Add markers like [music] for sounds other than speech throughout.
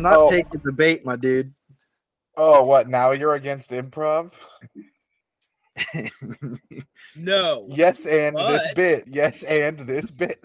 not, I'm not Oh. taking the bait, my dude. Oh, what? Now you're against improv? [laughs] No, Yes, and this bit. Yes, and this bit.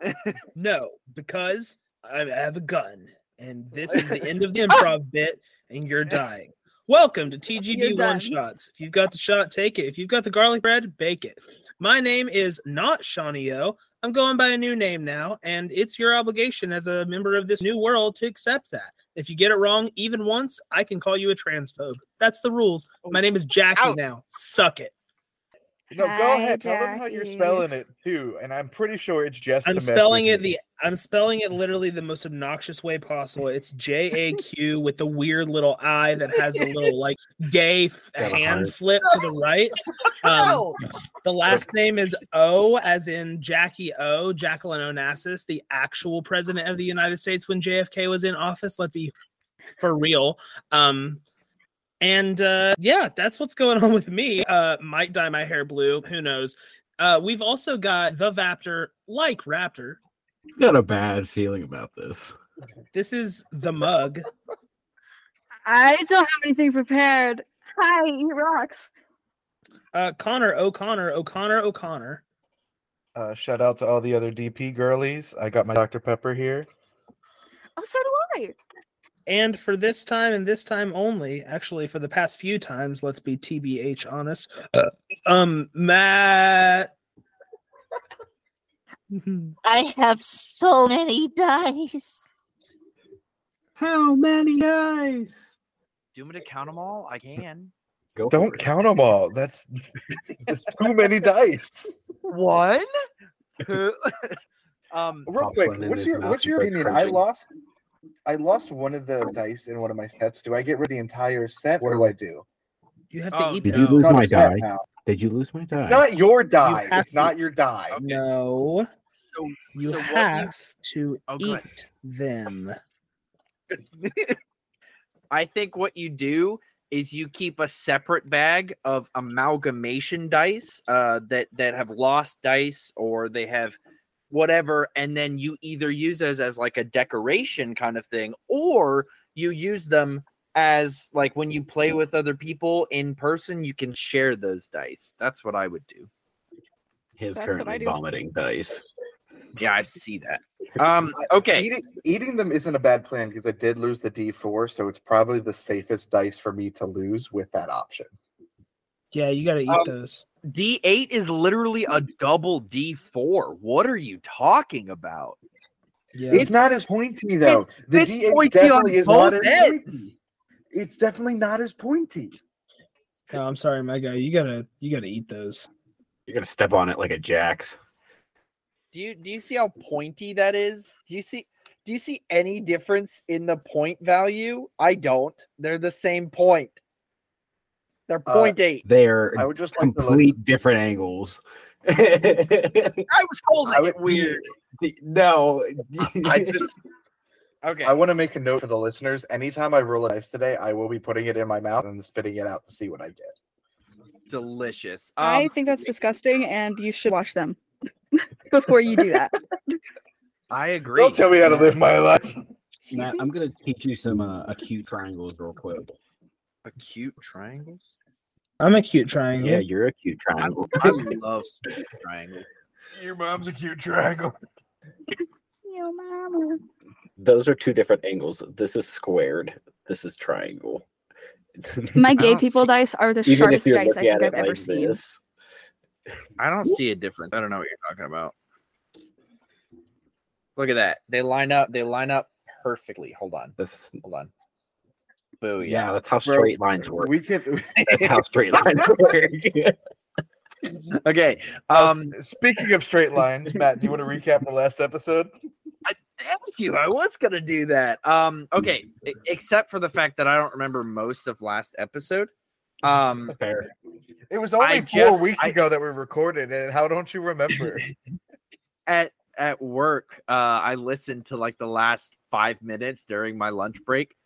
[laughs] no, because I have a gun, and this is the end of the [laughs] improv bit, and you're dying. Welcome to You're TGB. One Shots. If you've got the shot, take it. If you've got the garlic bread, bake it. My name is not Shawnee O. I'm going by a new name now, and it's your obligation as a member of this new world to accept that. If you get it wrong even once, I can call you a transphobe. That's the rules. My oh, name is Jaqi Ouch. now. Suck it. No, go Hi, ahead. Tell them how you're spelling it too. And I'm pretty sure it's just. I'm spelling it me. the I'm spelling it literally the most obnoxious way possible. It's J A Q with the weird little eye that has the little [laughs] like gay f- hand flip to the right. [laughs] Um, the last name is O, as in Jackie O, Jacqueline Onassis, the actual president of the United States when JFK was in office. Let's be for real. Um, and uh, yeah, that's what's going [laughs] on with me. Uh, might dye my hair blue. Who knows? Uh, we've also got the Vaptor, like Raptor. Got a bad feeling about this. This is the mug. I don't have anything prepared. Hi, eat rocks. Uh, Connor O'Connor, O'Connor O'Connor. Uh, shout out to all the other DP girlies. I got my Dr. Pepper here. Oh, so do I. And for this time and this time only, actually for the past few times, let's be TBH honest. um, Matt. [laughs] I have so many dice. How many dice? Do you want me to count them all? I can. Go Don't it. count them all. That's [laughs] that's too many [laughs] dice. One. Two. um. Real quick, what's your what's your opinion? I lost I lost one of the dice in one of my sets. Do I get rid of the entire set? What do I do? You have to Oh, eat Did those. you lose my set die? now. Did you lose my die? It's not your die. have It's to- not your die. Okay. No, So you so what have to Oh, eat them. [laughs] I think what you do is you keep a separate bag of amalgamation dice uh, that that have lost dice or they have whatever, and then you either use those as like a decoration kind of thing, or you use them as like when you play with other people in person, you can share those dice. That's what I would do. His That's currently do. vomiting dice. Yeah, I see that. Um, [laughs] okay. Eating, eating them isn't a bad plan because I did lose the D4, so it's probably the safest dice for me to lose with that option. Yeah, you got to eat Um, those. D8 is literally a double D4. What are you talking about? Yeah. It's not as pointy though. the it's D8 pointy on definitely is not as ends. pointy. It's definitely not as pointy. No, I'm sorry, my guy. You gotta you gotta eat those. You're gonna step on it like a jacks. Do you do you see how pointy that is? Do you see do you see any difference in the point value? I don't. They're the same point. They're Uh, point eight. They're I would just like complete different angles. [laughs] I was holding I would- it weird. no, I [laughs] just Okay. I want to make a note for the listeners. Anytime I roll a dice today, I will be putting it in my mouth and spitting it out to see what I get. Delicious. I Um, think that's disgusting, and you should wash them [laughs] before you do that. I agree. Don't tell me how to live my life. Matt, I'm gonna teach you some uh, acute triangles real quick. Acute triangles. I'm a cute triangle. Yeah, you're a cute triangle. [laughs] I love triangles. Your mom's a cute triangle. [laughs] Yo, mama. Those are two different angles. This is squared. This is triangle. My [laughs] gay people see- dice are the Even if shortest dice I think I've ever like seen. this, I don't see a difference. I don't know what you're talking about. Look at that. They line up. They line up perfectly. Hold on. this Hold on. Boo. yeah, Yeah. that's how Bro, straight lines work. We can. [laughs] That's how straight [laughs] lines work. [laughs] Okay. Um, speaking of straight lines, Matt, do you want to recap the last episode? Thank you. I was gonna do that. Um. Okay. Except for the fact that I don't remember most of last episode. Um. Fair. It was only I four just- weeks I- ago that we recorded and How don't you remember? At at work, uh, I listened to like the last five minutes during my lunch break,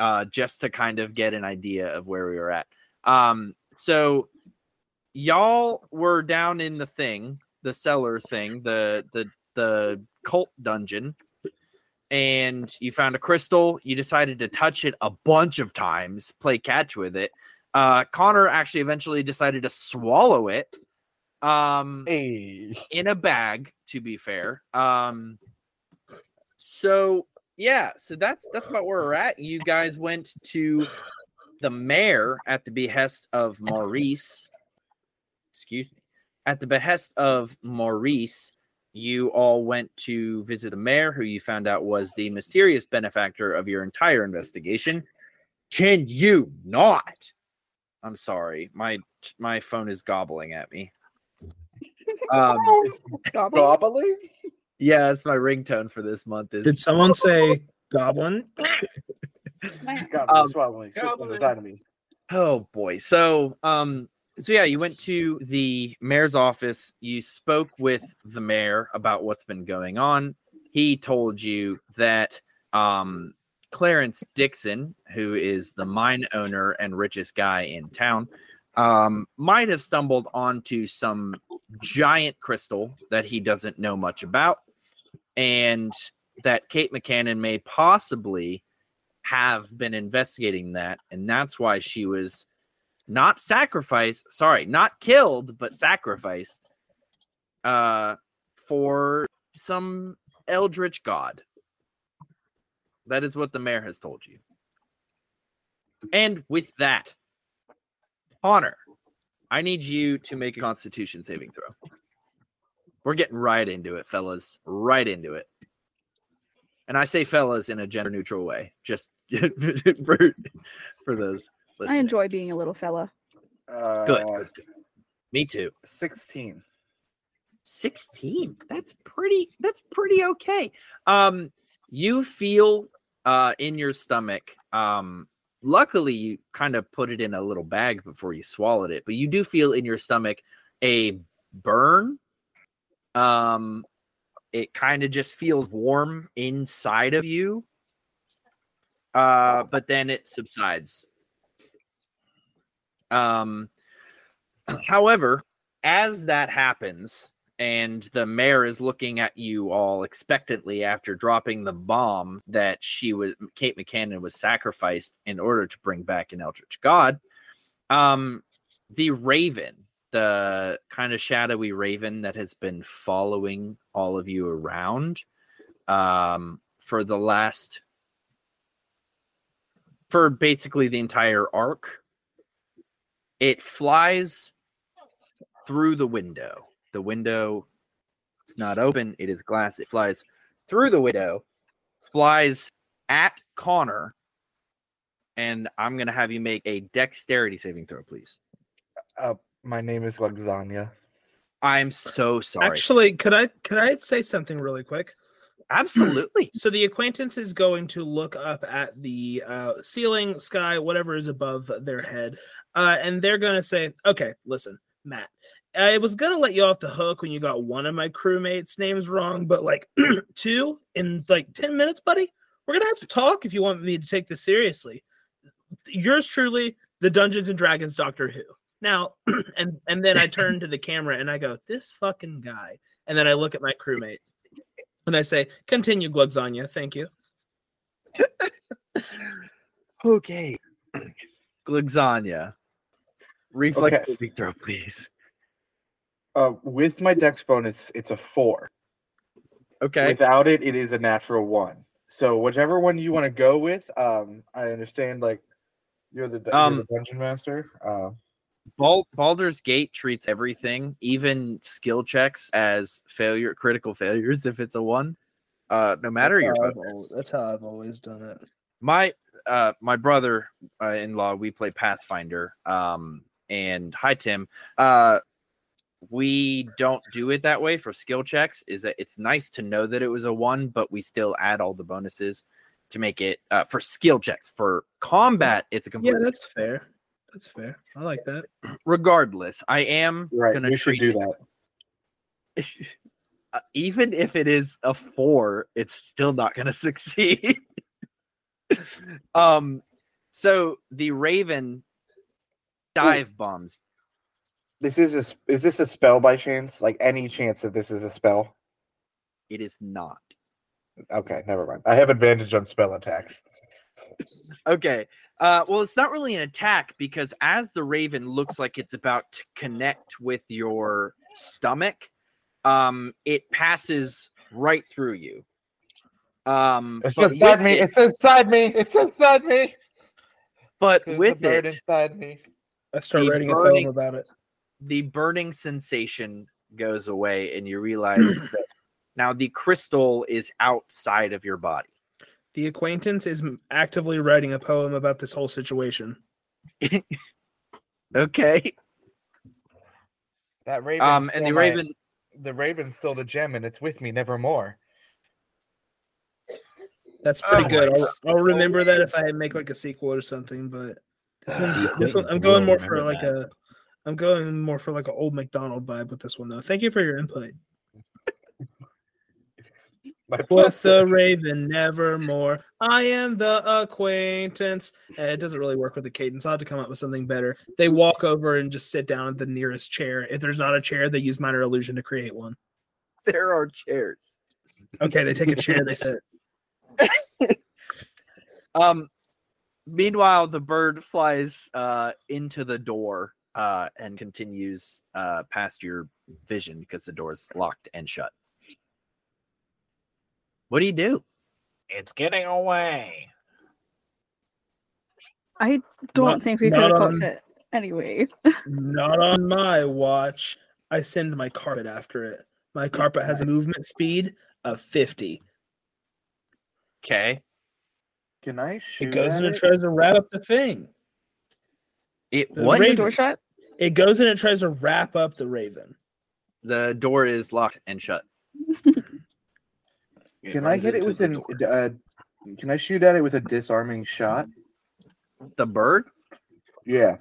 uh, just to kind of get an idea of where we were at. Um. So y'all were down in the thing, the cellar thing, the the the cult dungeon, and you found a crystal. You decided to touch it a bunch of times, play catch with it. Uh, Connor actually eventually decided to swallow it um, Hey. in a bag. To be fair, um, so yeah, so that's that's about where we're at. You guys went to the mayor at the behest of Maurice. Excuse me. At the behest of Maurice, you all went to visit the mayor, who you found out was the mysterious benefactor of your entire investigation. Can you not? I'm sorry, my my phone is gobbling at me. [laughs] Um, Gobbling? Yeah, that's my ringtone for this month. Is Did someone say [laughs] goblin? Gobbling, Um, swallowing, swallowing the Oh boy. So um so yeah, you went to the mayor's office, you spoke with the mayor about what's been going on. He told you that um Clarence Dixon, who is the mine owner and richest guy in town, um might have stumbled onto some giant crystal that he doesn't know much about and that Kate McCannon may possibly have been investigating that and that's why she was not sacrificed sorry not killed but sacrificed uh for some eldritch god. That is what the mayor has told you. And with that honor i need you to make a constitution saving throw we're getting right into it fellas right into it and i say fellas in a gender neutral way just [laughs] for, for those I enjoy being a little fella. Uh, Good, good, good. Me too. 16. 16. That's pretty that's pretty okay. Um you feel uh in your stomach um luckily you kind of put it in a little bag before you swallowed it, but you do feel in your stomach a burn. Um it kind of just feels warm inside of you. Uh but then it subsides. Um [clears throat] however, as that happens, and the mayor is looking at you all expectantly after dropping the bomb that she was Kate McCannon was sacrificed in order to bring back an Eldritch God. Um, the Raven, the kind of shadowy Raven that has been following all of you around, um, for the last, for basically the entire arc, it flies through the window. The window is not open, it is glass. It flies through the window, flies at Connor, and I'm going to have you make a dexterity saving throw, please. Uh, my name is Lasagna. I'm so sorry. Actually, could I could I say something really quick? [clears throat] Absolutely. So the acquaintance is going to look up at the uh, ceiling, sky, whatever is above their head, uh, and they're going to say, "Okay, listen, Matt. I was gonna let you off the hook when you got one of my crewmates' names wrong, but like [clears throat] two in like ten minutes, buddy. We're gonna have to talk if you want me to take this seriously. Yours truly, the Dungeons and Dragons Doctor Who. Now, [clears throat] and and then I turn to the camera and I go, "This fucking guy," and then I look at my crewmate and I say, "Continue, Glugsagna. Thank you." [laughs] Okay. [clears throat] Glugsagna. Reflex Okay. saving throw, please. Uh, with my dex bonus, it's a four. Okay. Without it, it is a natural one. So whichever one you want to go with, um, I understand. Like you're the, you're Um, the dungeon master. Uh, Bal- Baldur's Gate treats everything, even skill checks, as failure, critical failures [laughs] if it's a one. Uh, no matter your bonus. that's how I've always done it. my uh my brother uh, in law we play pathfinder um and hi tim uh we don't do it that way for skill checks is that it's nice to know that it was a one but we still add all the bonuses to make it uh, for skill checks for combat it's a complete Yeah, that's fair. That's fair. I like that. regardless i am right. gonna You should treat do it- that. [laughs] uh, even if it is a four, it's still not going [laughs] to succeed. um, so the Raven dive bombs. This is a s- is this a spell by chance? Like any chance that this is a spell? It is not. Okay, never mind. I have advantage on spell attacks. Okay. Uh, well, it's not really an attack because as the raven looks like it's about to connect with your stomach, um, it passes right through you. Um, It's inside me. it- It's inside me. It's inside me. but with a bird it, inside me. I start The writing a poem about it. the burning sensation goes away, and you realize [clears throat] that now the crystal is outside of your body. The acquaintance is actively writing a poem about this whole situation. [laughs] Okay. That raven. Um, and the raven. the raven stole the gem, and it's with me nevermore. That's pretty Oh good. I'll, I'll remember that if I make like a sequel or something. But this one, You this one, I'm going really more for like that. a, I'm going more for like an old McDonald vibe with this one though. Thank you for your input. My With the raven, nevermore. I am the acquaintance. Eh, it doesn't really work with the cadence. I'll have to come up with something better. They walk over and just sit down at the nearest chair. If there's not a chair, they use minor illusion to create one. There are chairs. Okay, they take a chair. And they sit. [laughs] Um, meanwhile, the bird flies uh, into the door uh, and continues uh, past your vision because the door's locked and shut. What do you do? It's getting away. I don't Not- think we not could have caught it anyway. Not on my watch. I send my carpet after it. My carpet has a movement speed of 50. Okay. Can I shoot? It goes at and it it? tries to wrap up the thing. It The what? raven- Door shut. It goes and it tries to wrap up the raven. The door is locked and shut. [laughs] Can I get it with an? Uh, can I shoot at it with a disarming shot? The bird. Yeah.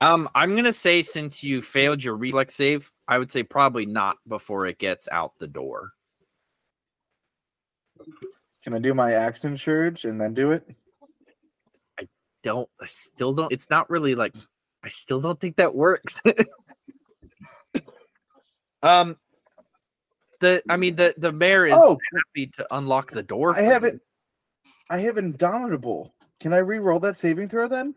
Um, I'm gonna say since you failed your reflex save, I would say probably not before it gets out the door. Can I do my action surge and then do it? I don't I still don't? It's not really like I still don't think that works. [laughs] um, the I mean the the mayor is Oh. happy to unlock the door. I have you. it. I have indomitable. Can I re-roll that saving throw then?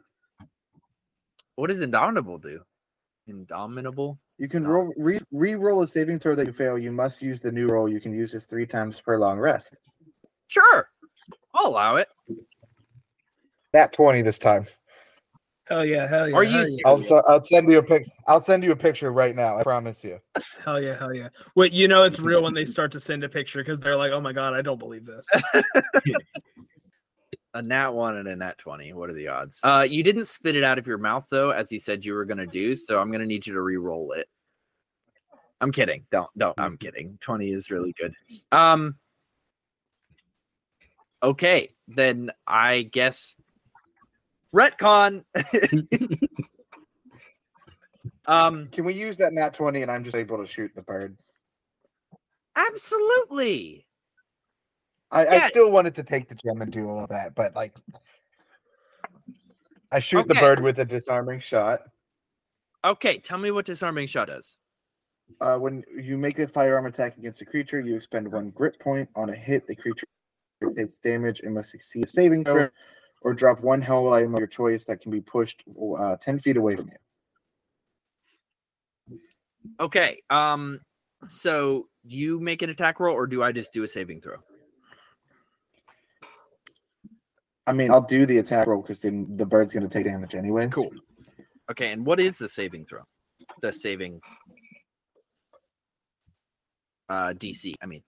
What does indomitable do? Indomitable. You can roll re, re-roll a saving throw that you fail. You must use the new roll. You can use this three times per long rest. Sure, I'll allow it. That twenty this time. Hell yeah, hell yeah. Are you yeah. serious? I'll I'll send you a pic. I'll send you a picture right now. I promise you. [laughs] Hell yeah, hell yeah. Wait, you know it's real when they [laughs] start to send a picture because they're like, oh my god, I don't believe this. [laughs] A nat one and a nat twenty. What are the odds? Uh, you didn't spit it out of your mouth though, as you said you were gonna do. So I'm gonna need you to re-roll it. I'm kidding. Don't don't. I'm kidding. Twenty is really good. Um. Okay, then I guess retcon. [laughs] um. Can we use that nat twenty and I'm just able to shoot the bird? Absolutely. I, I still wanted to take the gem and do all of that, but like, I shoot the bird with a disarming shot. Okay. Tell me what disarming shot does. Uh, when you make a firearm attack against a creature, you expend one grit point. On a hit, the creature takes damage and must succeed a saving throw, or drop one held item of your choice that can be pushed uh, ten feet away from you. Okay. Um. So you make an attack roll, or do I just do a saving throw? I mean, I'll do the attack roll because then the bird's going to take damage anyway. Cool. Okay, and what is the saving throw? The saving uh DC, I mean.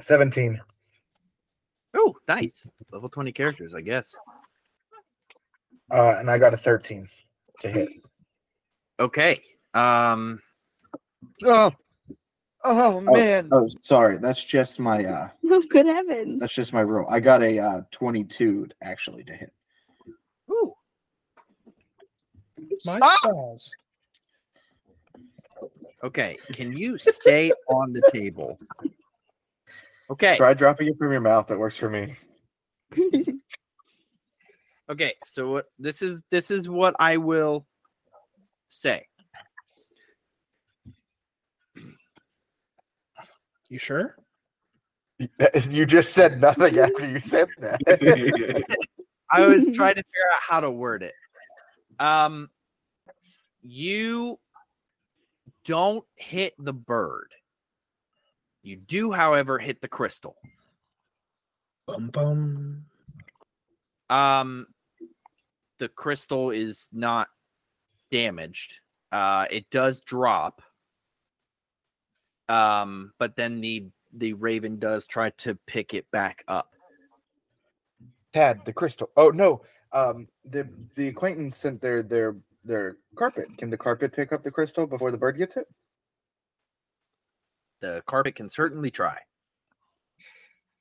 Seventeen. Oh, nice. Level 20 characters, I guess. Uh, and I got a thirteen to hit. Okay. Um Oh. Oh man. Oh, sorry. That's just my uh, [laughs] Oh, good heavens. that's just my roll. I got a uh, twenty-two actually to hit. Ooh. My Stop. balls. Okay, can you stay on the table? Okay. Try dropping it from your mouth. That works for me. [laughs] Okay, so what this is this is what I will say. You sure? [laughs] You just said nothing after you said that. [laughs] I was trying to figure out how to word it. Um, you don't hit the bird. You do, however, hit the crystal. Bum bum. Um, the crystal is not damaged. Uh, it does drop. Um, but then the the raven does try to pick it back up. Tad, the crystal. Oh no. Um the the acquaintance sent their their their carpet. Can the carpet pick up the crystal before the bird gets it? The carpet can certainly try.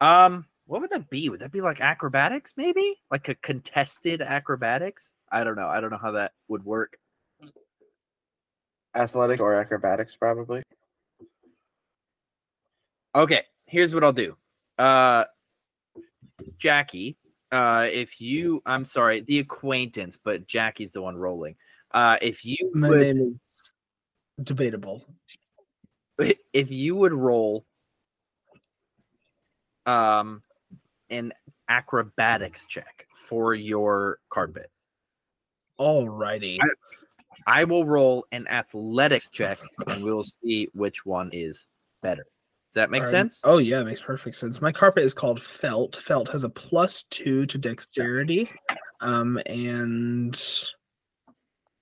Um, what would that be? Would that be like acrobatics, maybe? Like a contested acrobatics? I don't know. I don't know how that would work. Athletics or acrobatics, probably. Okay, here's what I'll do. Uh Jaqi, uh if you I'm sorry, the acquaintance, but Jaqi's the one rolling. Uh if you My would, name is debatable. If you would roll um an acrobatics check for your carpet. Alrighty. I will roll an athletics check and we'll see which one is better. Does that make Alright. sense? Oh yeah, it makes perfect sense. My carpet is called Felt. Felt has a plus two to dexterity, um, and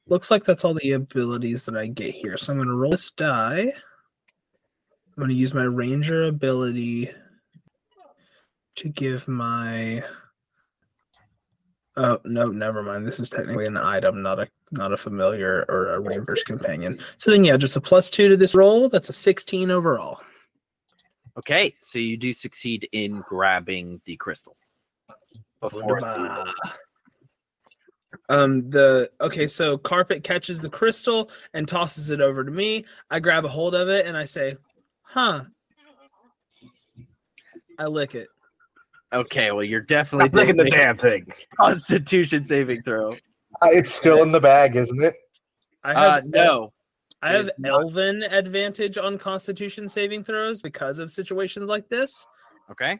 looks like that's all the abilities that I get here. So I'm gonna roll this die. I'm gonna use my Ranger ability to give my. Oh no, never mind. This is technically an item, not a not a familiar or a Ranger's companion. So then, yeah, just a plus two to this roll. That's a 16 overall. Okay, so you do succeed in grabbing the crystal. Before Wunderbar. Um the okay, so carpet catches the crystal and tosses it over to me. I grab a hold of it and I say, "Huh." I lick it. Okay, well you're definitely Look at the damn thing. [laughs] Constitution saving throw. Uh, it's still in the bag, isn't it? I Uh, have no. I have is not. elven advantage on constitution saving throws because of situations like this. Okay.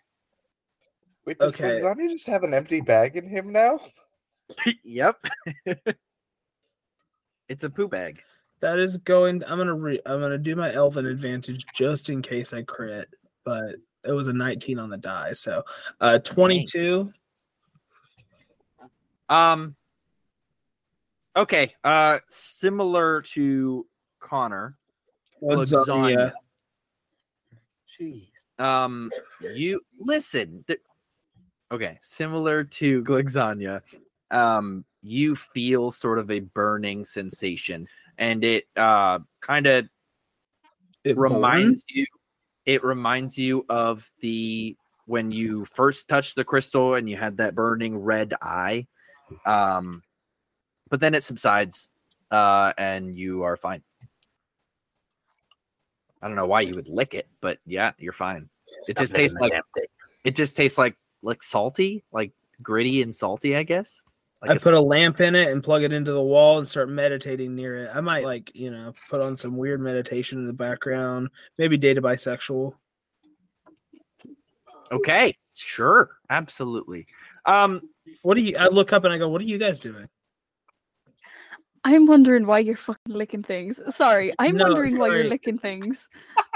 Wait, does Okay. Gonzani just have an empty bag in him now? [laughs] yep. it's a poo bag. That is going I'm going to re, I'm going to do my elven advantage just in case I crit, but it was a 19 on the die. So, uh 22 Um Okay, uh similar to Connor. Lasagna. Jeez. Um you listen. th- okay, similar to lasagna. Um you feel sort of a burning sensation and it uh kind of It reminds you it reminds you of the when you first touched the crystal and you had that burning red eye um but then it subsides uh and you are fine. I don't know why you would lick it but yeah you're fine. It just tastes like it just tastes like like salty like gritty and salty i guess like I put a lamp in it and plug it into the wall and start meditating near it. I might like, you know, put on some weird meditation in the background, maybe data bisexual. okay sure absolutely um What do you I look up and I go, What are you guys doing? I'm wondering why you're fucking licking things. Sorry, I'm No, wondering why you're licking things.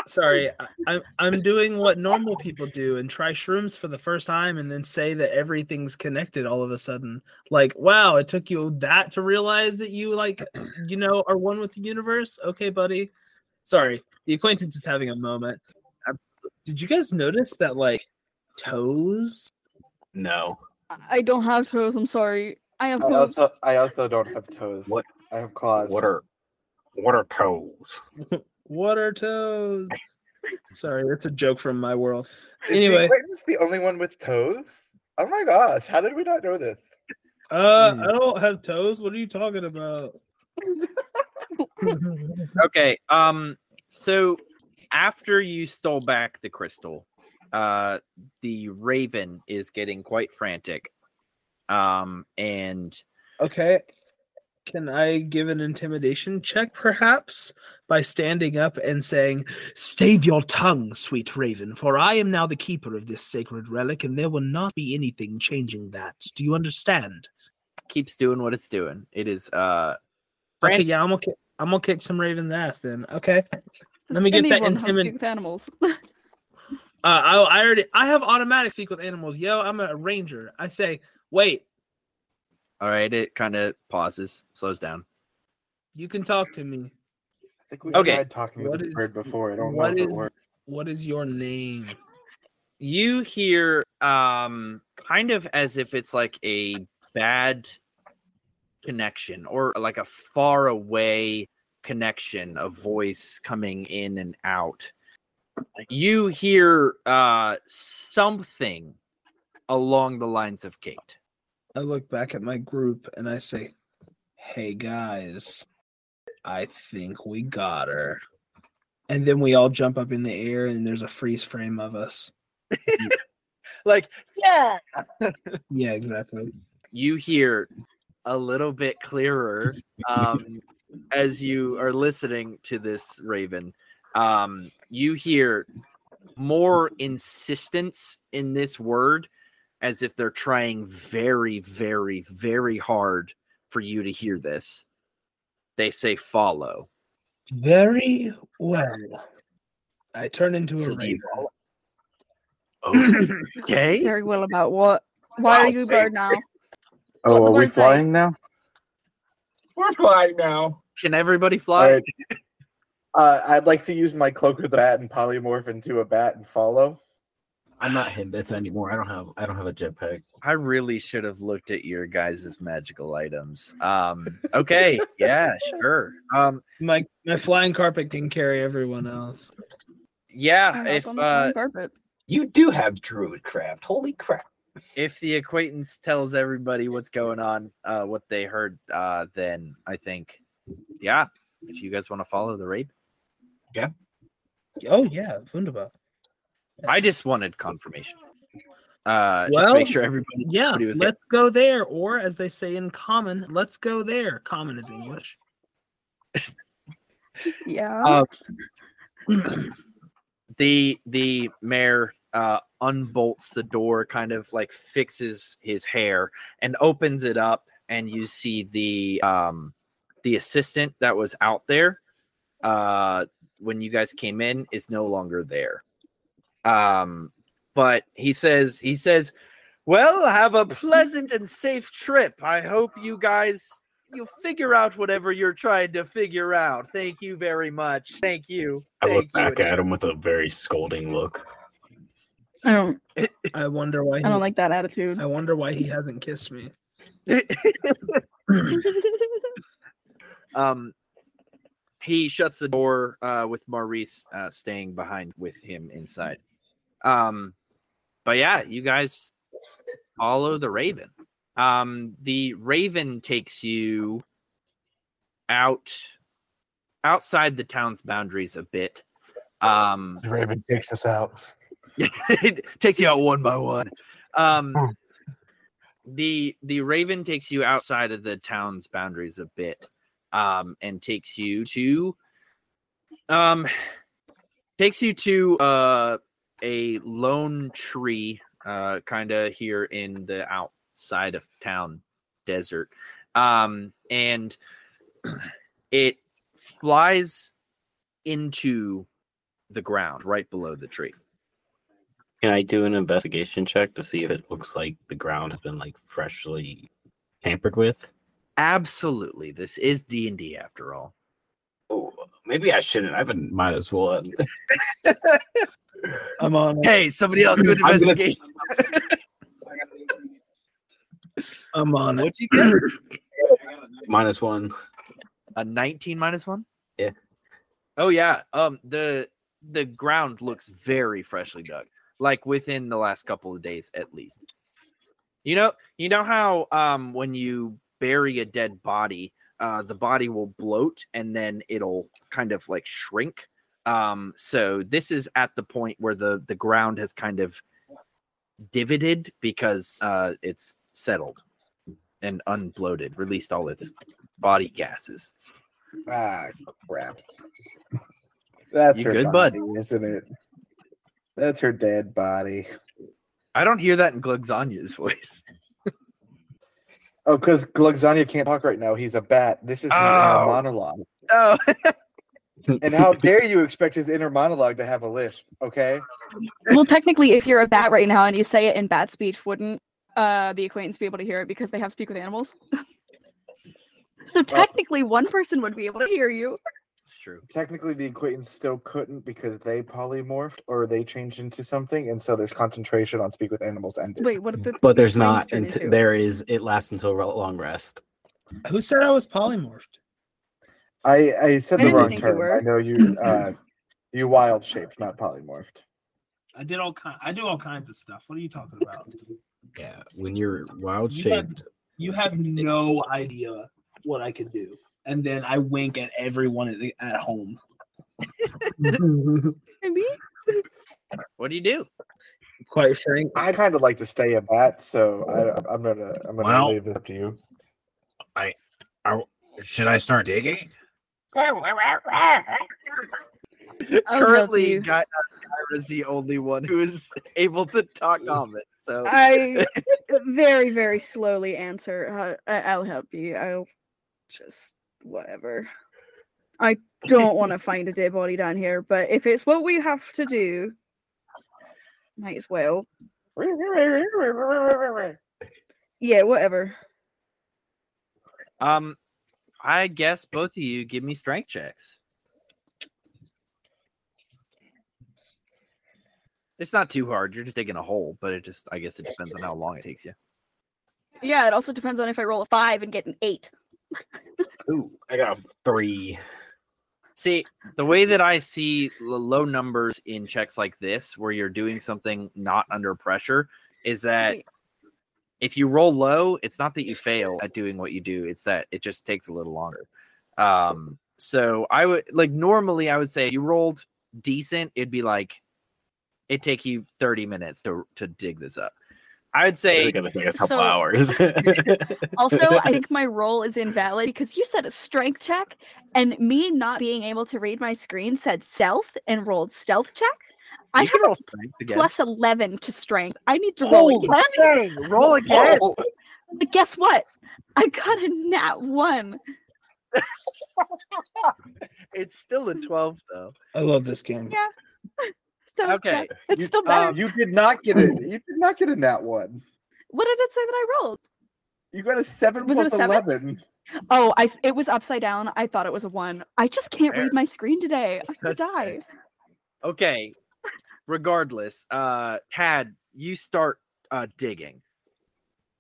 Sorry, [laughs] I, I'm I'm doing what normal people do and try shrooms for the first time and then say that everything's connected all of a sudden. Like, wow, it took you that to realize that you like you know are one with the universe. Okay, buddy. Sorry, the acquaintance is having a moment. Uh, Did you guys notice that like toes? No. I- I don't have toes. I'm sorry. I have I hooves. also, I also don't have toes. What- I have claws. What are what are toes? [laughs] What are toes? Sorry, that's a joke from my world. Is the Anyway, acquaintance the only one with toes? Oh my gosh! How did we not know this? uh, Hmm. I don't have toes. What are you talking about? [laughs] Okay. Um. So after you stole back the crystal, uh, the raven is getting quite frantic. Um, and Okay. Can I give an intimidation check, perhaps, by standing up and saying, Stave your tongue, sweet raven, for I am now the keeper of this sacred relic, and there will not be anything changing that. Do you understand? Keeps doing what it's doing. It is uh Okay, yeah, I'm gonna kick, I'm gonna kick some raven's ass then. Okay. Let me get that Anyone has to intimid- speak with animals. [laughs] Uh, I, I already I have automatic speak with animals. Yo, I'm a ranger. I say, wait, all right, it kind of pauses, slows down. you can talk to me. I think we Okay. tried talking What with is- the bird before. I don't what know if it is- works. What is your name? You hear um kind of as if it's like a bad connection or like a far away connection, a voice coming in and out. You hear uh something along the lines of Kate. I look back at my group and I say, "Hey guys, I think we got her." And then we all jump up in the air, and there's a freeze frame of us. [laughs] Like, yeah. Yeah, exactly. you hear a little bit clearer um, as you are listening to this raven um, you hear more insistence in this word as if they're trying very very very hard for you to hear this they say follow Very well. I turn into a So do you raven. [clears throat] okay Very well about what? Why Wow, are you bird now? Oh, What are we bird say? flying now? We're flying now. can everybody fly All right. Uh, I'd like to use my cloak of the bat and polymorph into a bat and follow. I'm not Himbith anymore. I don't have I don't have a jetpack. I really should have looked at your guys' magical items. [laughs] Um, okay, yeah, sure. Um, My my flying carpet can carry everyone else. yeah, if uh, carpet. You do have druid craft. Holy crap. if the acquaintance tells everybody what's going on, uh, what they heard, uh, then I think, yeah, if you guys want to follow the raid, Yeah. Oh yeah, wunderbar. I just wanted confirmation. Uh, just make sure everybody, Yeah, everybody was there. let's go there, or as they say in common, let's go there. Common is English. [laughs] Yeah. uh, [clears throat] the the mayor uh unbolts the door kind of like fixes his hair and opens it up and you see the um the assistant that was out there uh when you guys came in is no longer there um but he says he says well have a pleasant and safe trip i hope you guys you'll figure out whatever you're trying to figure out thank you very much thank you I thank look you back at him with a very scolding look. I don't. [laughs] I wonder why. He, I don't like that attitude. I wonder why he hasn't kissed me. [laughs] [laughs] um he shuts the door uh with maurice uh staying behind with him inside um but yeah you guys follow the raven um the raven takes you out outside the town's boundaries a bit um The raven takes us out. it [laughs] takes you out one by one. Um, Hmm. the the raven takes you outside of the town's boundaries a bit, um, and takes you to, um, takes you to uh a lone tree, uh, kind of here in the outside of town desert, um, and [clears throat] it flies into the ground right below the tree. Can I do an investigation check to see if it looks like the ground has been like freshly tampered with? Absolutely. This is D&D after all. Oh, maybe I shouldn't. I haven't might as well. [laughs] [laughs] [laughs] I'm on. it. Hey, somebody else do an [clears throat] investigation. [laughs] I'm on it. What'd you get? Minus one. A 19 minus 1? Yeah. Oh yeah. Um the the ground looks very freshly dug. Like within the last couple of days at least. You know, you know how um when you bury a dead body, uh the body will bloat and then it'll kind of like shrink. Um so this is at the point where the the ground has kind of divoted because uh it's settled and unbloated, released all its body gases. Ah, crap. That's You her good, bud? isn't it? That's her dead body. I don't hear that in Glugsagna's [laughs] voice. Oh, because Glugsagna can't talk right now. He's a bat. This is his inner Oh. monologue. Oh, [laughs] And how dare you expect his inner monologue to have a lisp? Okay. Well, technically, if you're a bat right now and you say it in bat speech, wouldn't uh, the acquaintance be able to hear it because they have speak with animals? [laughs] so technically, one person would be able to hear you. it's true. Technically, the acquaintance still couldn't because they polymorphed or they changed into something, and so there's concentration on speak with animals ended. Wait, what the But there's not. turn Until, into? there is. It lasts until a long rest. Who said I was polymorphed? I I said I the wrong term. I know you. [clears throat] Uh, you wild shaped, not polymorphed. I did all kind. I do all kinds of stuff. What are you talking about? Yeah. When you're wild You have- shaped, You have no idea what I can do, and then I wink at everyone at, the, at home. [laughs] Maybe? What do you do? Quite frank, I kind of like to stay a bat, so I, I'm gonna I'm gonna Well- leave it up to you. I. Should I start digging? I'll help Currently, you. Gy- Gaira's the only one who is able to talk comment. So I [laughs] very, very slowly answer. Uh, I'll help you. I'll just whatever. I don't want to [laughs] find a dead body down here, but if it's what we have to do, might as well. [laughs] Yeah, whatever. Um, I guess both of you give me strength checks. It's not too hard. You're just digging a hole, but it just I guess it depends on how long it takes you. Yeah, it also depends on if I roll a five and get an eight. [laughs] ooh, I got a three. See, the way that I see low numbers in checks like this, where you're doing something not under pressure, is that Wait. If you roll low, it's not that you fail at doing what you do; it's that it just takes a little longer. Um, so I would like normally I would say you rolled decent, it'd be like it'd take you 30 minutes to to dig this up. I would I say think it's like a couple So- hours. [laughs] Also, I think my roll is invalid because you said a strength check, and me not being able to read my screen said stealth and rolled stealth check. I have roll strength again. plus 11 to strength. I need to roll again. dang, roll [laughs] again. But guess what? I got a nat one. It's still a 12 though. I love this game. Yeah. [laughs] So yeah, Okay, it's You- still better. uh, you did not get it. You did not get a nat one. what did it say that I rolled? You got a seven Was it a plus seven? eleven. Oh, I s- it was upside down. I thought it was a one. I just can't Fair. read my screen today. I'm die. fair. Okay. Regardless, uh Tad, you start uh digging.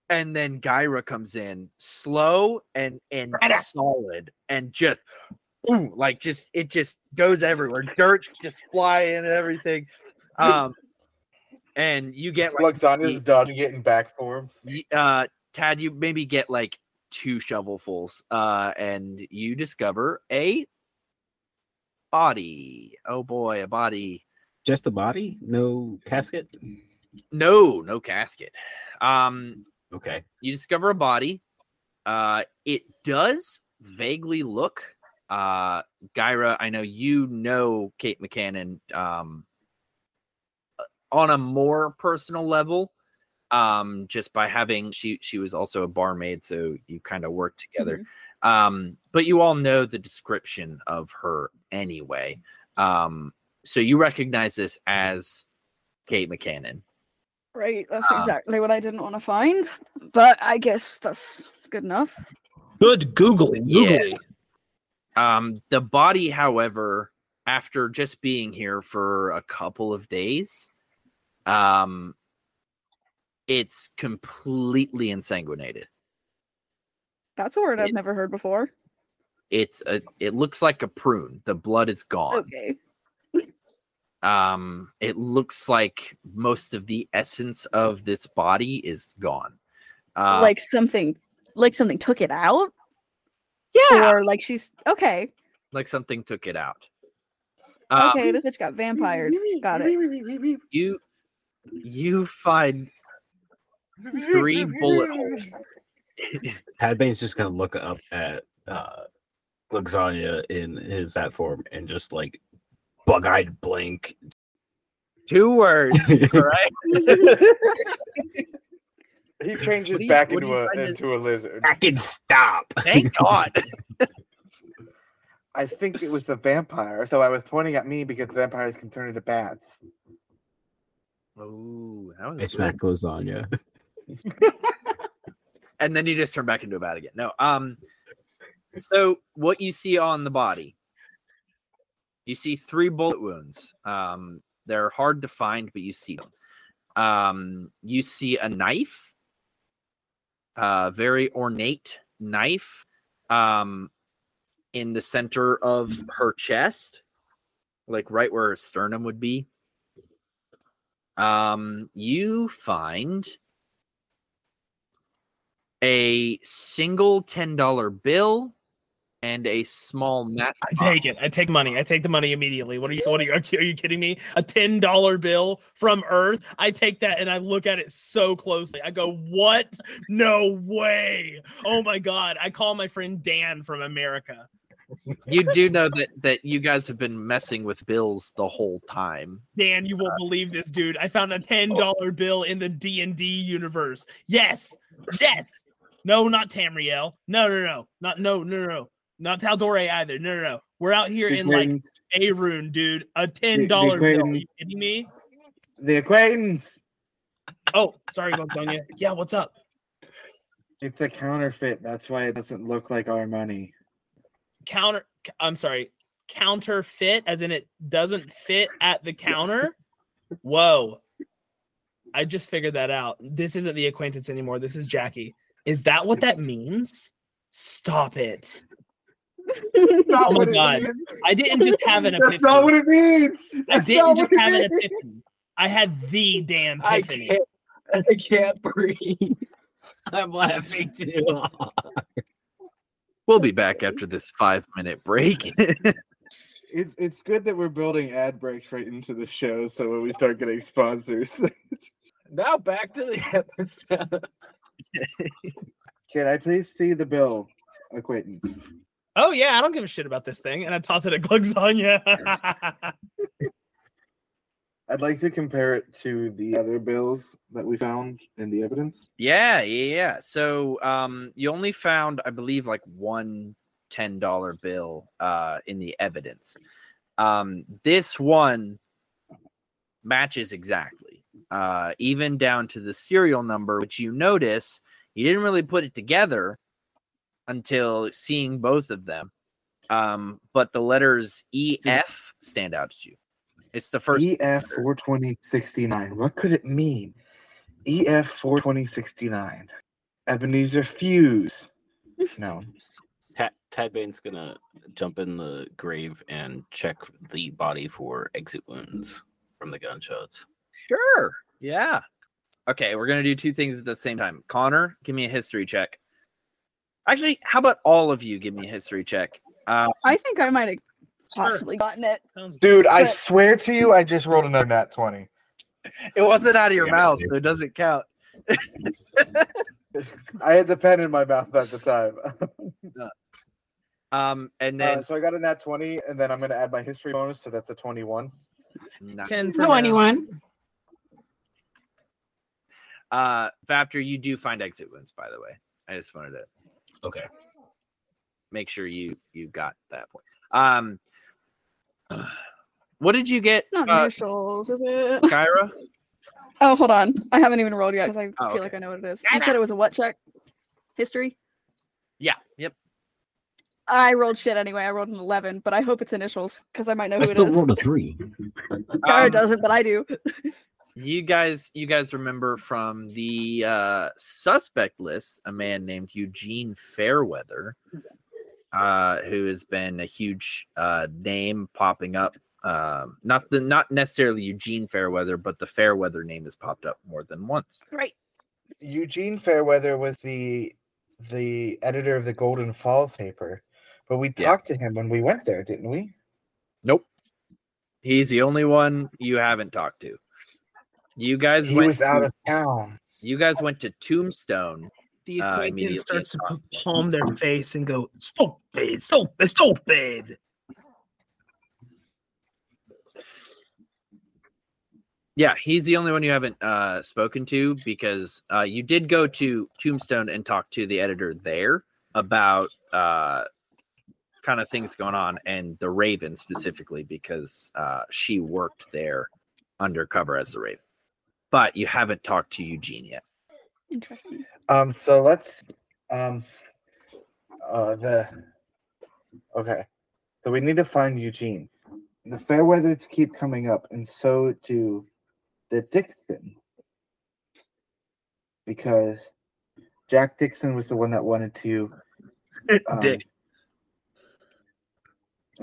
And then Gaira comes in slow and and solid and just ooh, like just it just goes everywhere. Dirt's just flying and everything. Um and you get like Luxania's ye- dodging it in back for him. uh Tad, you maybe get like two shovelfuls, uh, and you discover a body. Oh boy, a body. Just the body, no casket. No, no casket. Um, Okay. you discover a body. Uh, it does vaguely look. Uh, Gaira, I know you know Kate McCannon. Um, uh, on a more personal level, um, just by having she she was also a barmaid, so you kind of work together. Um, but you all know the description of her anyway. Um, so you recognize this as Kate McCannon. Right, that's Um, exactly what I didn't want to find. But I guess that's good enough. Good googly. Yeah. Um, the body, however, after just being here for a couple of days, um, it's completely ensanguinated. That's a word I've never heard before. It's a, it looks like a prune. The blood is gone. Okay. Um, it looks like most of the essence of this body is gone. Uh, like something like something took it out? yeah, Or like she's okay. like something took it out. Um, Okay, this bitch got vampired. Got it. you you find three bullet holes. [laughs] Tad Bane's just gonna look up at uh lasagna in his that form and just like bug-eyed blink. Two words, [laughs] all right? [laughs] He What changes you- back into a into a lizard. I can stop. Thank [laughs] God. I think it was the vampire, so I was pointing at me because vampires can turn into bats. Oh, that was I good. smack lasagna. and then you just turn back into a bat again. No, um, so what you see on the body, you see three bullet wounds. Um, they're hard to find, but you see them. Um, you see a knife, a very ornate knife, um, in the center of her chest, like right where her sternum would be. Um, you find a single ten dollar bill and a small mat. I take it. I take money. I take the money immediately. What are you? What are you? Are you, kidding me? A ten dollar bill from Earth. I take that and I look at it so closely. I go, "What? No way! Oh my god!" I call my friend Dan from America. You do know that that you guys have been messing with bills the whole time. Dan, you won't uh, believe this, dude. I found a oh. ten dollar bill in the D and D universe. Yes, yes. No, not Tamriel. No, no, no, not no, no, no, no. Not Taldore either. No, no, no. We're out here The in like a rune, dude. A ten dollar bill. Are you kidding me? the acquaintance. Oh, sorry, Gongonia. Yeah, what's up? It's a counterfeit. That's why it doesn't look like our money. Counter. I'm sorry. Counterfeit, as in it doesn't fit at the counter. Whoa. I just figured that out. This isn't the acquaintance anymore. This is Jaqi. Is that what that means? Stop it. Not Oh my God. I didn't just have an epiphany. That's not what it means. I didn't not just what have an means. epiphany. I had the damn I epiphany. can't. I can't breathe. I'm laughing too. hard. We'll be back after this five minute break. [laughs] It's it's good that we're building ad breaks right into the show, so when we start getting sponsors, [laughs] now back to the episode. can I please see the bill, acquaintance? Oh yeah, I don't give a shit about this thing, and I toss it at Glugsagna. [laughs] I'd like to compare it to the other bills that we found in the evidence. yeah, yeah, yeah. So um you only found, I believe, like one ten dollar bill uh in the evidence. Um this one matches exactly. Uh even down to the serial number, which you notice you didn't really put it together until seeing both of them. Um, but the letters EF stand out to you. It's the first EF four twenty sixty nine. What could it mean? EF four twenty sixty nine. Ebenezer Fuse. No. [laughs] Tad, Tad Bane's gonna jump in the grave and check the body for exit wounds from the gunshots. Sure. Yeah. Okay, we're gonna do two things at the same time. Connor, give me a history check. Actually, how about all of you give me a history check? Uh, I think I might have possibly gotten it. Sounds good. Dude, I But- swear to you, I just rolled another nat 20. it wasn't out of your Yeah, mouth, so it doesn't count. [laughs] I had the pen in my mouth at the time. [laughs] Um, and then Uh, so I got a nat 20, and then I'm going to add my history bonus, so that's a 21. Nice. Ken for now. anyone. uh, Vaptor, you do find exit wounds, by the way. I just wanted to Okay. make sure you you got that point. Um, [sighs] what did you get, It's not uh, initials, is it? [laughs] Gaira? Oh, hold on. I haven't even rolled yet because I Oh, feel okay. like I know what it is. You said it was a what check? History? Yeah. Yep. I rolled shit anyway. I rolled an 11, but I hope it's initials because I might know I who still it is. rolled a three. Gaira Um, doesn't, but I do. [laughs] you guys you guys remember from the uh suspect list a man named eugene fairweather uh who has been a huge uh name popping up um not the not necessarily eugene fairweather but the fairweather name has popped up more than once Right. Eugene Fairweather was the the editor of the Golden fall paper, but we Yeah. talked to him when we went there, didn't we? nope he's the only one you haven't talked to you guys He went was out to- of town. you guys went to tombstone The Uh, acquaintance immediately starts to p- palm their face and go, stupid, stupid, stupid. Yeah, he's the only one you haven't uh, spoken to because uh, you did go to Tombstone and talk to the editor there about uh, kind of things going on and the Raven specifically because uh, she worked there undercover as the Raven. But you haven't talked to Eugene yet. Interesting. Um, so let's um uh the okay. So we need to find Eugene. The fair weathers keep coming up, and so do the Dixon. Because Jack Dixon was the one that wanted to um, Dick.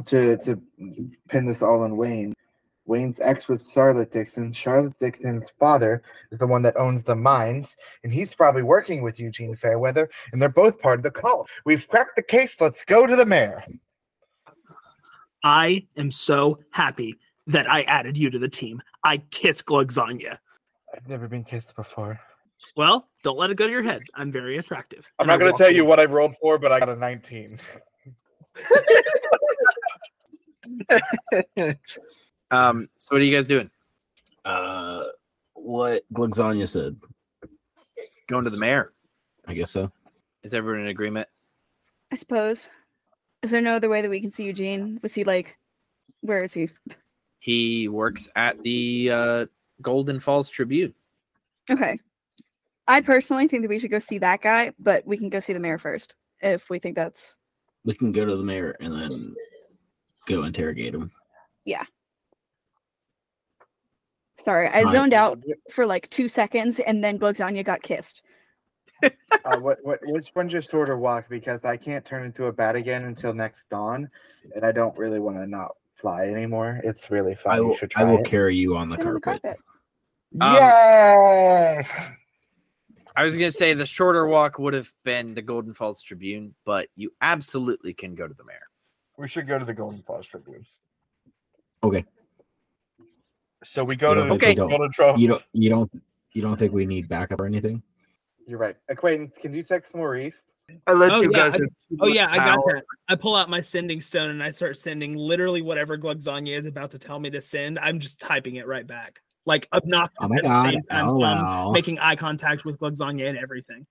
to to pin this all on Wayne. Wayne's ex was Charlotte Dixon. Charlotte Dixon's father is the one that owns the mines, and he's probably working with Eugene Fairweather, and they're both part of the cult. We've cracked the case. Let's go to the mayor. I am so happy that I added you to the team. I kiss Glugsagna. I've never been kissed before. Well, don't let it go to your head. I'm very attractive. I'm not going to tell you what I rolled for, but I got a 19. [laughs] [laughs] [laughs] um, so what are you guys doing? Uh, what Glugsagna said. Going to the mayor? I guess so. Is everyone in agreement? I suppose. Is there no other way that we can see Eugene? Was he like, where is he? He works at the uh, Golden Falls Tribune. Okay. I personally think that we should go see that guy, but we can go see the mayor first if we think that's We can go to the mayor and then go interrogate him. Sorry. I Right. zoned out for like two seconds and then Glugsagna got kissed. uh, what, what, which one's your sword or walk? Because I can't turn into a bat again until next dawn, and I don't really want to not fly anymore. It's really fun. I you will, should I will it. carry you on the Sit on the carpet. carpet. Um, Yay! I was going to say the shorter walk would have been the Golden Falls Tribune, but you absolutely can go to the mayor. We should go to the Golden Falls Tribune. Okay. So we go You to the Okay. don't- Golden Trophy. You don't. You don't. You don't think we need backup or anything? You're right. Acquaintance, can you text Maurice? I let Oh, you yeah, guys. I- Oh much yeah, I got that. I pull out my sending stone and I start sending literally whatever Glugsagna is about to tell me to send. I'm just typing it right back, like obnoxious Oh my god! time, Oh wow! making eye contact with Glugsagna and everything.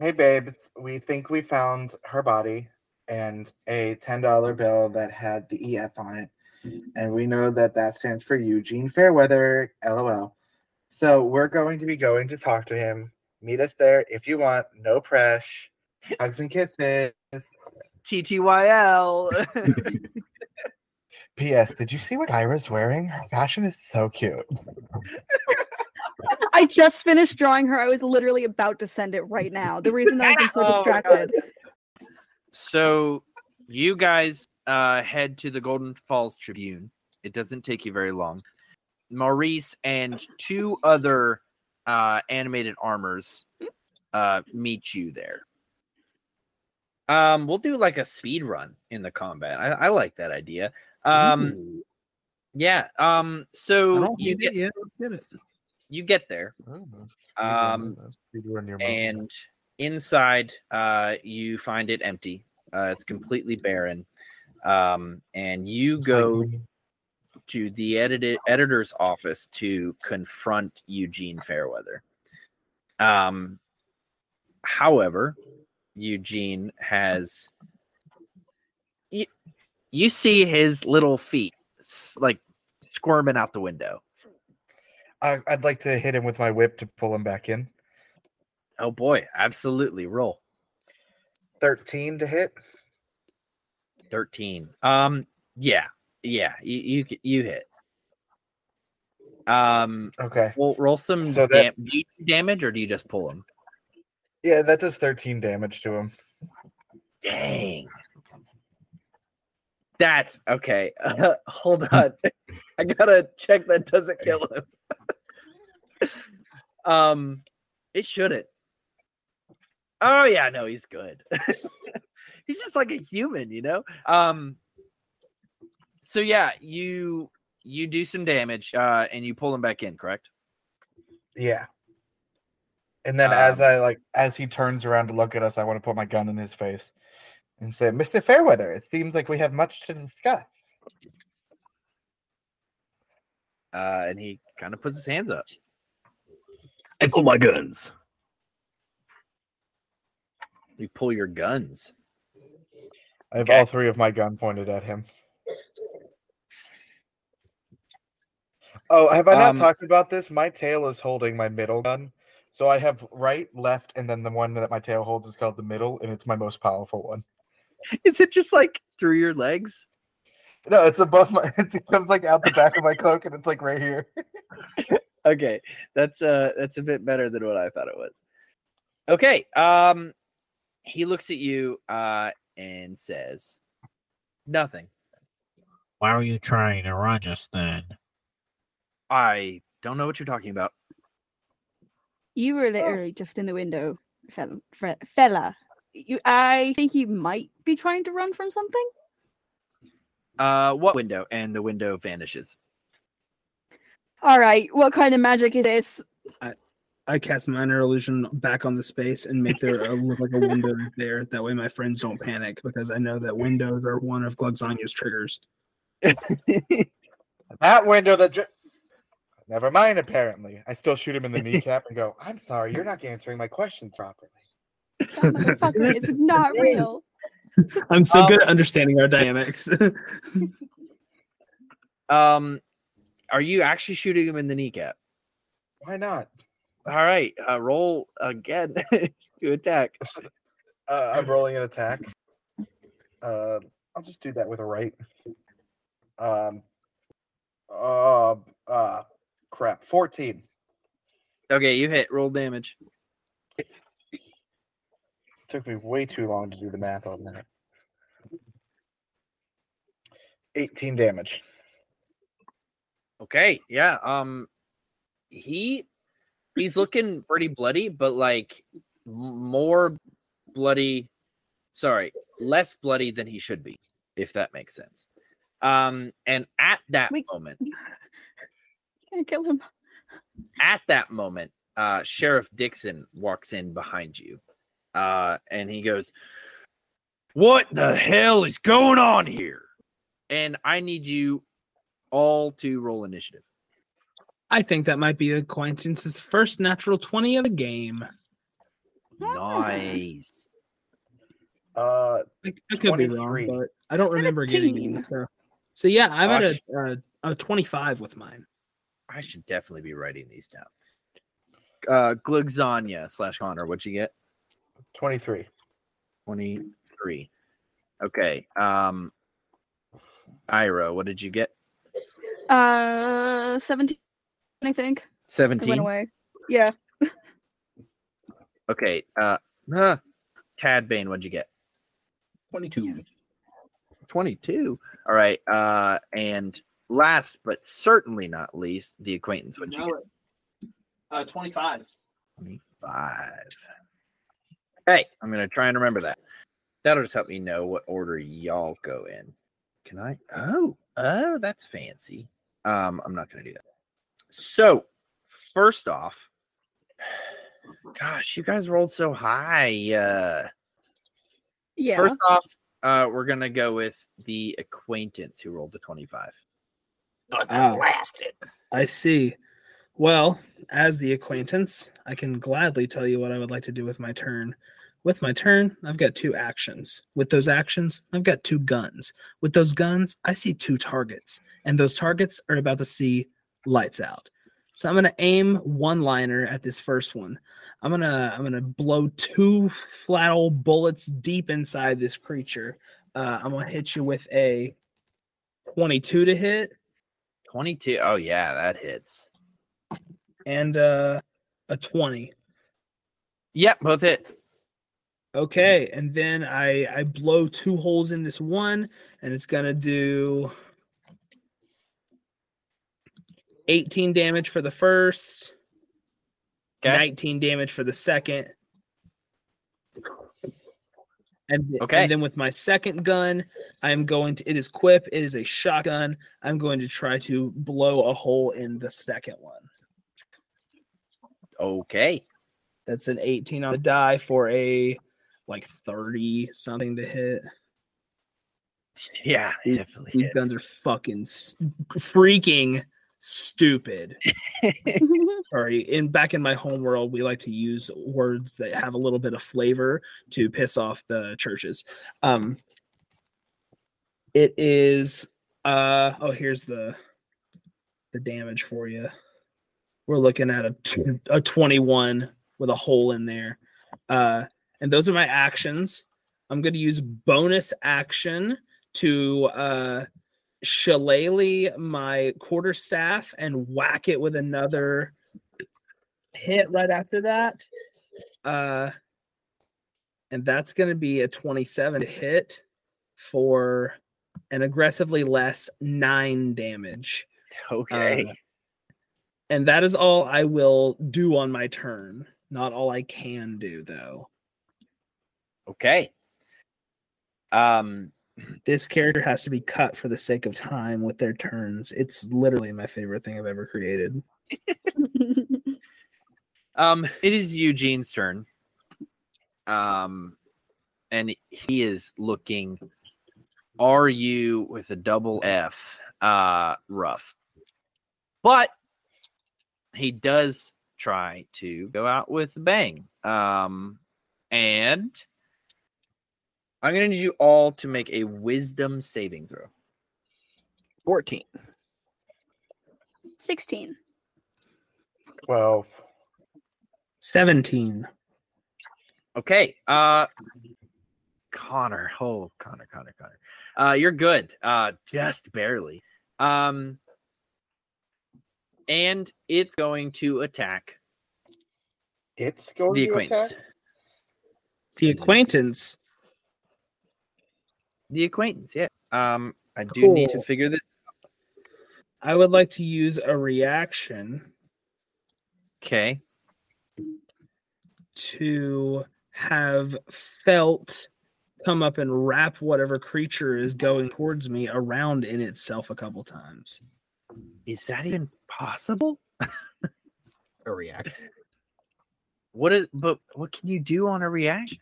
Hey, babe. We think we found her body and a $10 bill that had the EF on it. And we know that that stands for Eugene Fairweather, LOL. So we're going to be going to talk to him. Meet us there if you want. No press. Hugs and kisses. TTYL. P.S. [laughs] Did you see what Gaira's wearing? Her fashion is so cute. I just finished drawing her. I was literally about to send it right now. The reason that I've been so [laughs] Oh distracted. so you guys uh, head to the Golden Falls Tribune. It doesn't take you very long. Maurice and [laughs] two other uh, animated armors uh, meet you there. Um, we'll do like a speed run in the combat. I, I like that idea. Um, yeah. Um, so you get get it. you get there. Um, and inside uh you find it empty uh it's completely barren um and you go to the edited editor's office to confront eugene fairweather. Um however eugene has you, you see his little feet like squirming out the window. I, I'd like to hit him with my whip to pull him back in. oh boy. Absolutely. Roll. 13 to hit. 13 um yeah yeah you you, you hit. Um Okay. well roll some So that- dam- do you do damage or do you just pull him Yeah, that does 13 damage to him. dang. That's okay [laughs] hold on. I gotta check that doesn't kill him [laughs] um it shouldn't. Oh yeah no he's good [laughs] he's just like a human you know um so yeah you you do some damage uh and you pull him back in correct Yeah. And then as Um, I like as he turns around to look at us, I want to put my gun in his face and say, Mr. Fairweather, it seems like we have much to discuss. Uh, and he kind of puts his hands up. I pull my guns. You pull your guns. I have Okay. all three of my gun pointed at him. Oh, have I not Um, talked about this? My tail is holding my middle gun. So I have right, left, and then the one that my tail holds is called the middle, and it's my most powerful one. Is it just like through your legs? No, it's above my [laughs] it comes like out the back of my cloak and it's like right here. [laughs] Okay, that's uh that's a bit better than what I thought it was. Okay, um, he looks at you uh and says, "Nothing. Why are you trying to run us then? I don't know what you're talking about." You were literally just in the window, fella. fella. You, I think you might be trying to run from something. Uh, what window? And the window vanishes. All right, what kind of magic is this? I cast minor illusion back on the space and make there uh, [laughs] look like a window there. That way, my friends don't panic because I know that windows are one of Glugsagna's triggers. [laughs] That window that ju- Never mind, apparently. I still shoot him in the kneecap and go, I'm sorry, you're not answering my question properly. That motherfucker is [laughs] not real. I'm so Um, good at understanding our dynamics. Um, are you actually shooting him in the kneecap? Why not? All right, uh, roll again [laughs] to attack. Uh, I'm rolling an attack. Uh, I'll just do that with a right. Um, uh, uh, crap. 14. Okay, you hit. Roll damage. Took me way too long to do the math on that. 18 damage. Okay, yeah. Um, he he's looking pretty bloody, but like more bloody. Sorry, less bloody than he should be, if that makes sense. Um, and at that We- moment, [laughs] Can't kill him. at that moment, uh, Sheriff Dixon walks in behind you, uh, and he goes, "What the hell is going on here?" And I need you all to roll initiative. I think that might be acquaintance's first natural 20 of the game. Nice. Uh, I, I could be wrong, but I don't remember getting any. So, so yeah, I'm at a, a, a 25 with mine. I should definitely be writing these down. Uh, Glugsagna slash Connor, what'd you get? 23. 23. Okay. Um, Gaira, what did you get? Uh, seventeen. I think it 17. went away. Yeah, [laughs] Okay. Uh, huh. Tad Bane, what'd you get? 22. 22. All right. Uh, and last but certainly not least, the acquaintance, what'd you get? Uh, 25. 25. Hey, I'm gonna try and remember that. That'll just help me know what order y'all go in. Can I? Oh, oh, that's fancy. Um, I'm not gonna do that. So, first off, gosh, you guys rolled so high. Uh, yeah. First off, uh, we're gonna go with the acquaintance who rolled the 25. Ah. Blasted. I see. Well, as the acquaintance, I can gladly tell you what I would like to do with my turn. With my turn, I've got two actions. With those actions, I've got two guns. With those guns, I see two targets, and those targets are about to see lights out. So I'm gonna aim one liner at this first one. I'm gonna I'm gonna blow two flat old bullets deep inside this creature. Uh, I'm gonna hit you with a 22 to hit 22. Oh yeah, that hits. and uh, a 20. Yep, both hit. Okay, and then I I blow two holes in this one, and it's gonna do 18 damage for the first, Okay. 19 damage for the second. And, Okay. and then with my second gun, I'm going to it is quip, it is a shotgun. I'm going to try to blow a hole in the second one. Okay. That's an 18 on the die for a like 30 something to hit. Yeah, These- definitely. These guns are fucking freaking stupid. [laughs] [laughs] Sorry, in back in my home world, we like to use words that have a little bit of flavor to piss off the churches. Um, it is. Uh oh, here's the the damage for you. We're looking at a a twenty one with a hole in there. Uh, and those are my actions. I'm going to use bonus action to uh shillelagh my quarterstaff and whack it with another hit right after that. Uh and that's going to be a 27 hit for an aggressively less 9 damage. Okay. Uh, and that is all I will do on my turn. Not all I can do though. okay. Um. This character has to be cut for the sake of time with their turns. It's literally my favorite thing I've ever created. [laughs] Um. It is Eugene's turn. Um, and he is looking. Are you with a double F? Uh, rough. But he does try to go out with a bang. Um, and I'm going to need you all to make a wisdom saving throw. 14. 16. 12. 17. Okay. Uh Connor. Oh, Connor, Connor, Connor. Uh you're good. Uh just barely. Um and it's going to attack It's going the to acquaintance. attack? The acquaintance. The acquaintance, yeah. Um I do need to figure this out. I would like to use a reaction okay. to have felt come up and wrap whatever creature is going towards me around in itself a couple times. Is that even possible? A reaction. What is but what can you do on a reaction?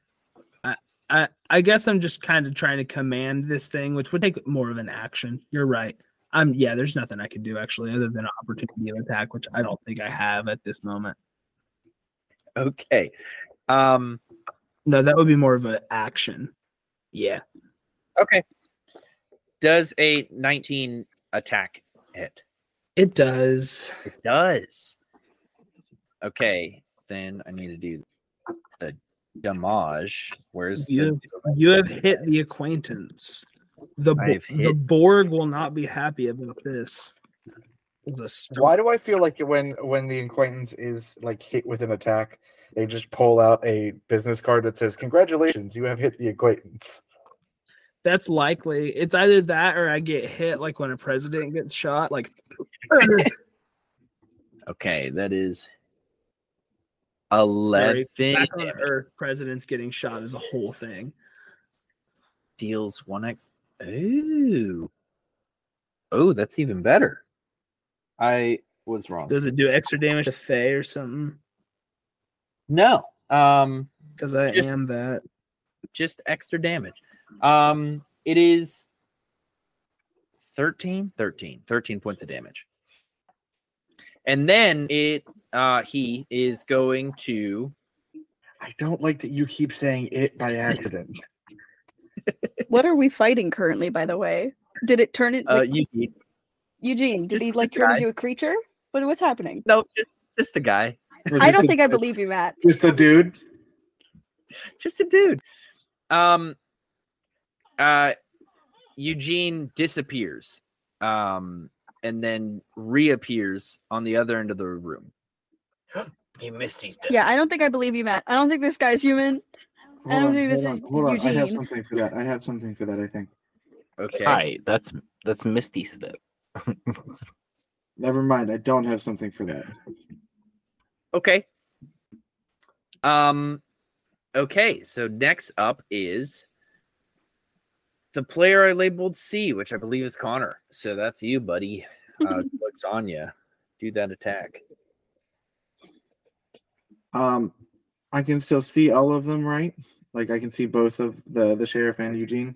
I, I guess I'm just kind of trying to command this thing, which would take more of an action. You're right. I'm yeah, there's nothing I can do actually other than an opportunity of attack, which I don't think I have at this moment. Okay. Um No, that would be more of an action. Yeah. okay. Does a 19 attack hit? It does. It does. Okay, then I need to do damage. Where's You the you have hit the acquaintance. The, Bo- I've the Borg will not be happy about this. It's a st- Why do I feel like when when the acquaintance is like hit with an attack, they just pull out a business card that says, "Congratulations, you have hit the acquaintance." That's likely. It's either that or I get hit like when a president gets shot. Like [laughs] Okay, that is sorry, 11 back on. Earth, presidents getting shot is a whole thing. deals 1x. Ooh. Oh, that's even better. I was wrong. Does it do extra damage to Faye or something? No. Um Because I Just- am that. just extra damage. Um it is 13 13 13 points of damage. And then it uh he is going to I don't like that you keep saying it by accident. [laughs] What are we fighting currently, by the way? Did it turn it? uh like, you Eugene, did just- he like turn guy. into a creature? What, what's happening? no just just a guy. Or I don't a- think I believe you, Matt. Just a dude. just a dude. Um uh Eugene disappears. Um and then reappears on the other end of the room. [gasps] He missed his Yeah, I don't think I believe you, Matt. I don't think this guy's human. I Hold don't on, think this hold is on, hold on. I have something for that. I have something for that. I think. Okay. Hi, that's that's Misty Step. [laughs] Never mind. I don't have something for that. Okay. Um okay, so next up is the player I labeled C, which I believe is Connor. So that's you, buddy. Uh looks on you. Do that attack. Um, I can still see all of them, right? Like I can see both of the the sheriff and Eugene.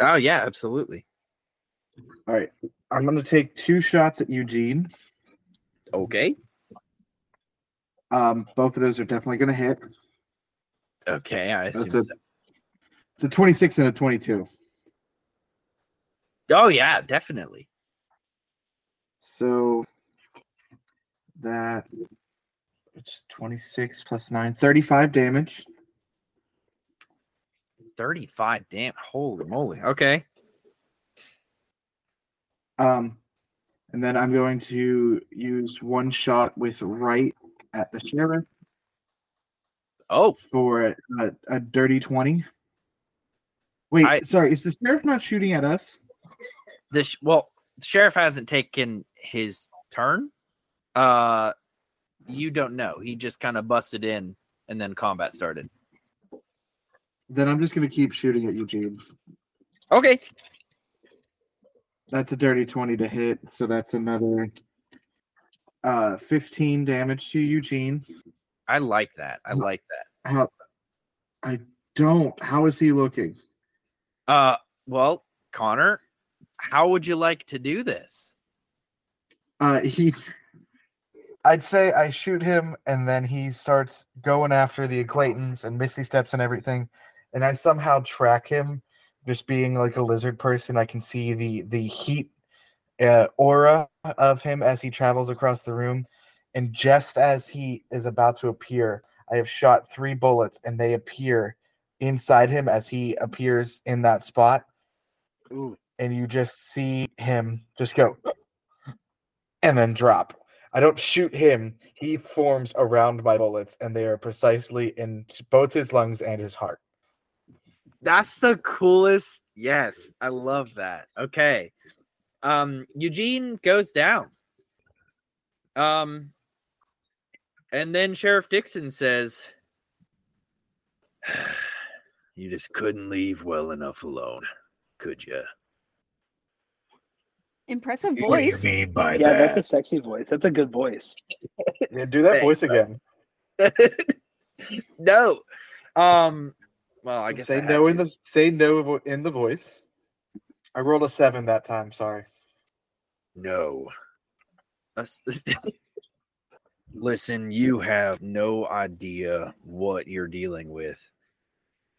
Oh yeah, absolutely. All right, I'm gonna take two shots at Eugene. Okay. Um, both of those are definitely gonna hit. Okay, I assume That's a so. it's a 26 and a 22. Oh yeah, definitely. So that it's 26 plus 9, 35 damage. 35. Damn. Holy moly. Okay. Um, and then I'm going to use one shot with right at the sheriff Oh, for a, a, dirty 20. Wait, I- sorry, is the sheriff not shooting at us? the sh- well, the sheriff hasn't taken his turn. Uh you don't know. He just kind of busted in and then combat started. Then I'm just going to keep shooting at Eugene. Okay. That's a dirty 20 to hit, so that's another uh 15 damage to Eugene. I like that. I like that. How I don't. How is he looking? Uh well, Connor, how would you like to do this? Uh he I'd say I shoot him and then he starts going after the acquaintance and Misty steps and everything. And I somehow track him just being like a lizard person. I can see the the heat uh, aura of him as he travels across the room. And just as he is about to appear, I have shot three bullets and they appear inside him as he appears in that spot. And you just see him just go and then drop. I don't shoot him. He forms around my bullets, and they are precisely in both his lungs and his heart. That's the coolest. Yes, I love that. Okay. Um Eugene goes down. Um and then Sheriff Dixon says [sighs] You just couldn't leave well enough alone, could you? Impressive What do you voice. mean by Yeah, that? that's a sexy voice. That's a good voice. Yeah, do that Thanks, voice again. [laughs] no. Um well, I guess say I had no in the say no in the voice. I rolled a seven that time. Sorry. No. [laughs] Listen, you have no idea what you're dealing with.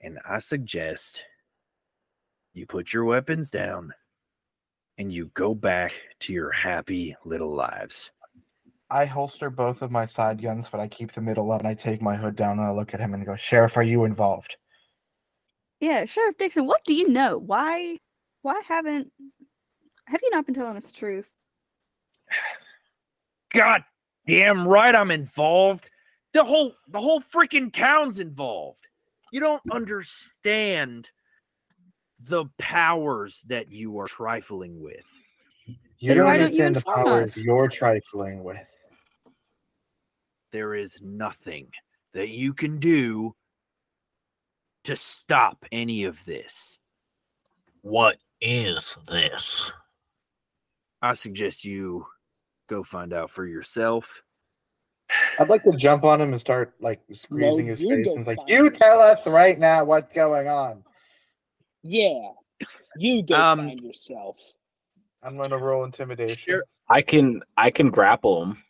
And I suggest you put your weapons down and you go back to your happy little lives. I holster both of my side guns, but I keep the middle up and I take my hood down and I look at him and go, Sheriff, are you involved? Yeah, Sheriff Dixon, what do you know? Why why haven't have you not been telling us the truth? [sighs] God damn right I'm involved. The whole the whole freaking town's involved. You don't understand the powers that you are trifling with. You don't why don't you understand the powers us? you're trifling with. There is nothing that you can do to stop any of this. What is this? I suggest you go find out for yourself. I'd like to jump on him and start like squeezing his face and like, you tell us right now what's going on. Yeah. You go Um, find yourself. I'm gonna roll intimidation. Sure. I can I can grapple him.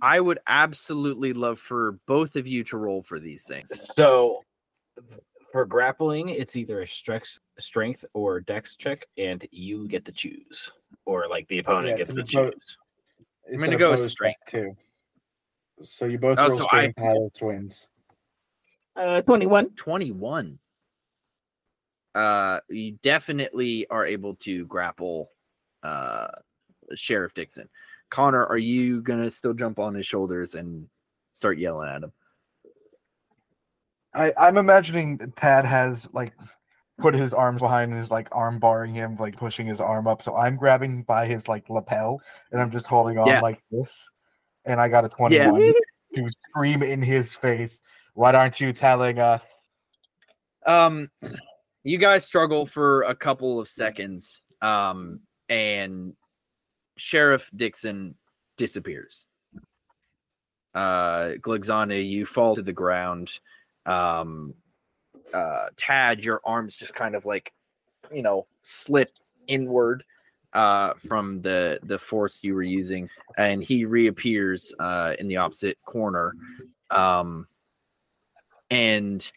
I would absolutely love for both of you to roll for these things. So for grappling, it's either a strength strength or dex check, and you get to choose, or like the opponent Yeah, gets it's to an oppo- choose. It's gonna go with opposed strength. too. So you both Oh, roll so I- strength pilots wins. Uh, twenty-one. 21. Uh you definitely are able to grapple uh Sheriff Dixon. Connor, are you gonna still jump on his shoulders and start yelling at him? I, I'm imagining Tad has like put his arms behind and is like arm barring him, like pushing his arm up. So I'm grabbing by his like lapel and I'm just holding on Yeah. like this. And I got a 21 to scream in his face. What aren't you telling us? Um, you guys struggle for a couple of seconds, um, and Sheriff Dixon disappears. uh, Glugsagna, you fall to the ground. Um, uh, Tad, your arms just kind of like, you know, slip inward uh, from the the force you were using, and he reappears uh, in the opposite corner. Um, and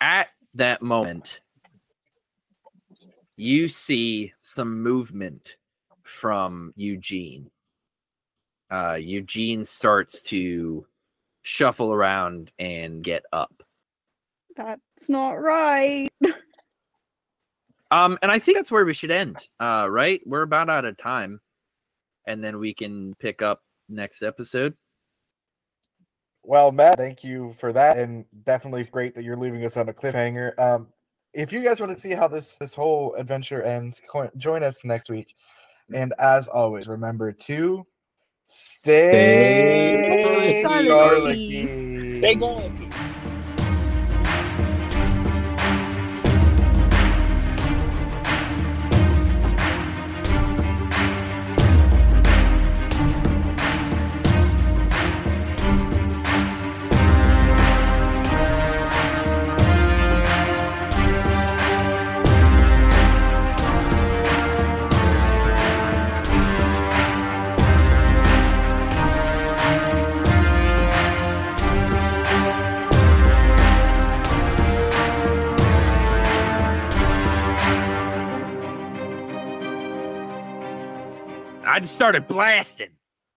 at that moment, you see some movement from Eugene. Uh, Eugene starts to shuffle around and get up. That's not right. [laughs] Um, and I think that's where we should end. Uh, right? We're about out of time, and then we can pick up next episode. Well, Matt, thank you for that, and definitely great that you're leaving us on a cliffhanger. Um, if you guys want to see how this this whole adventure ends, co- join us next week. And as always, remember to stay, Stay garlicky. Stay going. I just started blasting.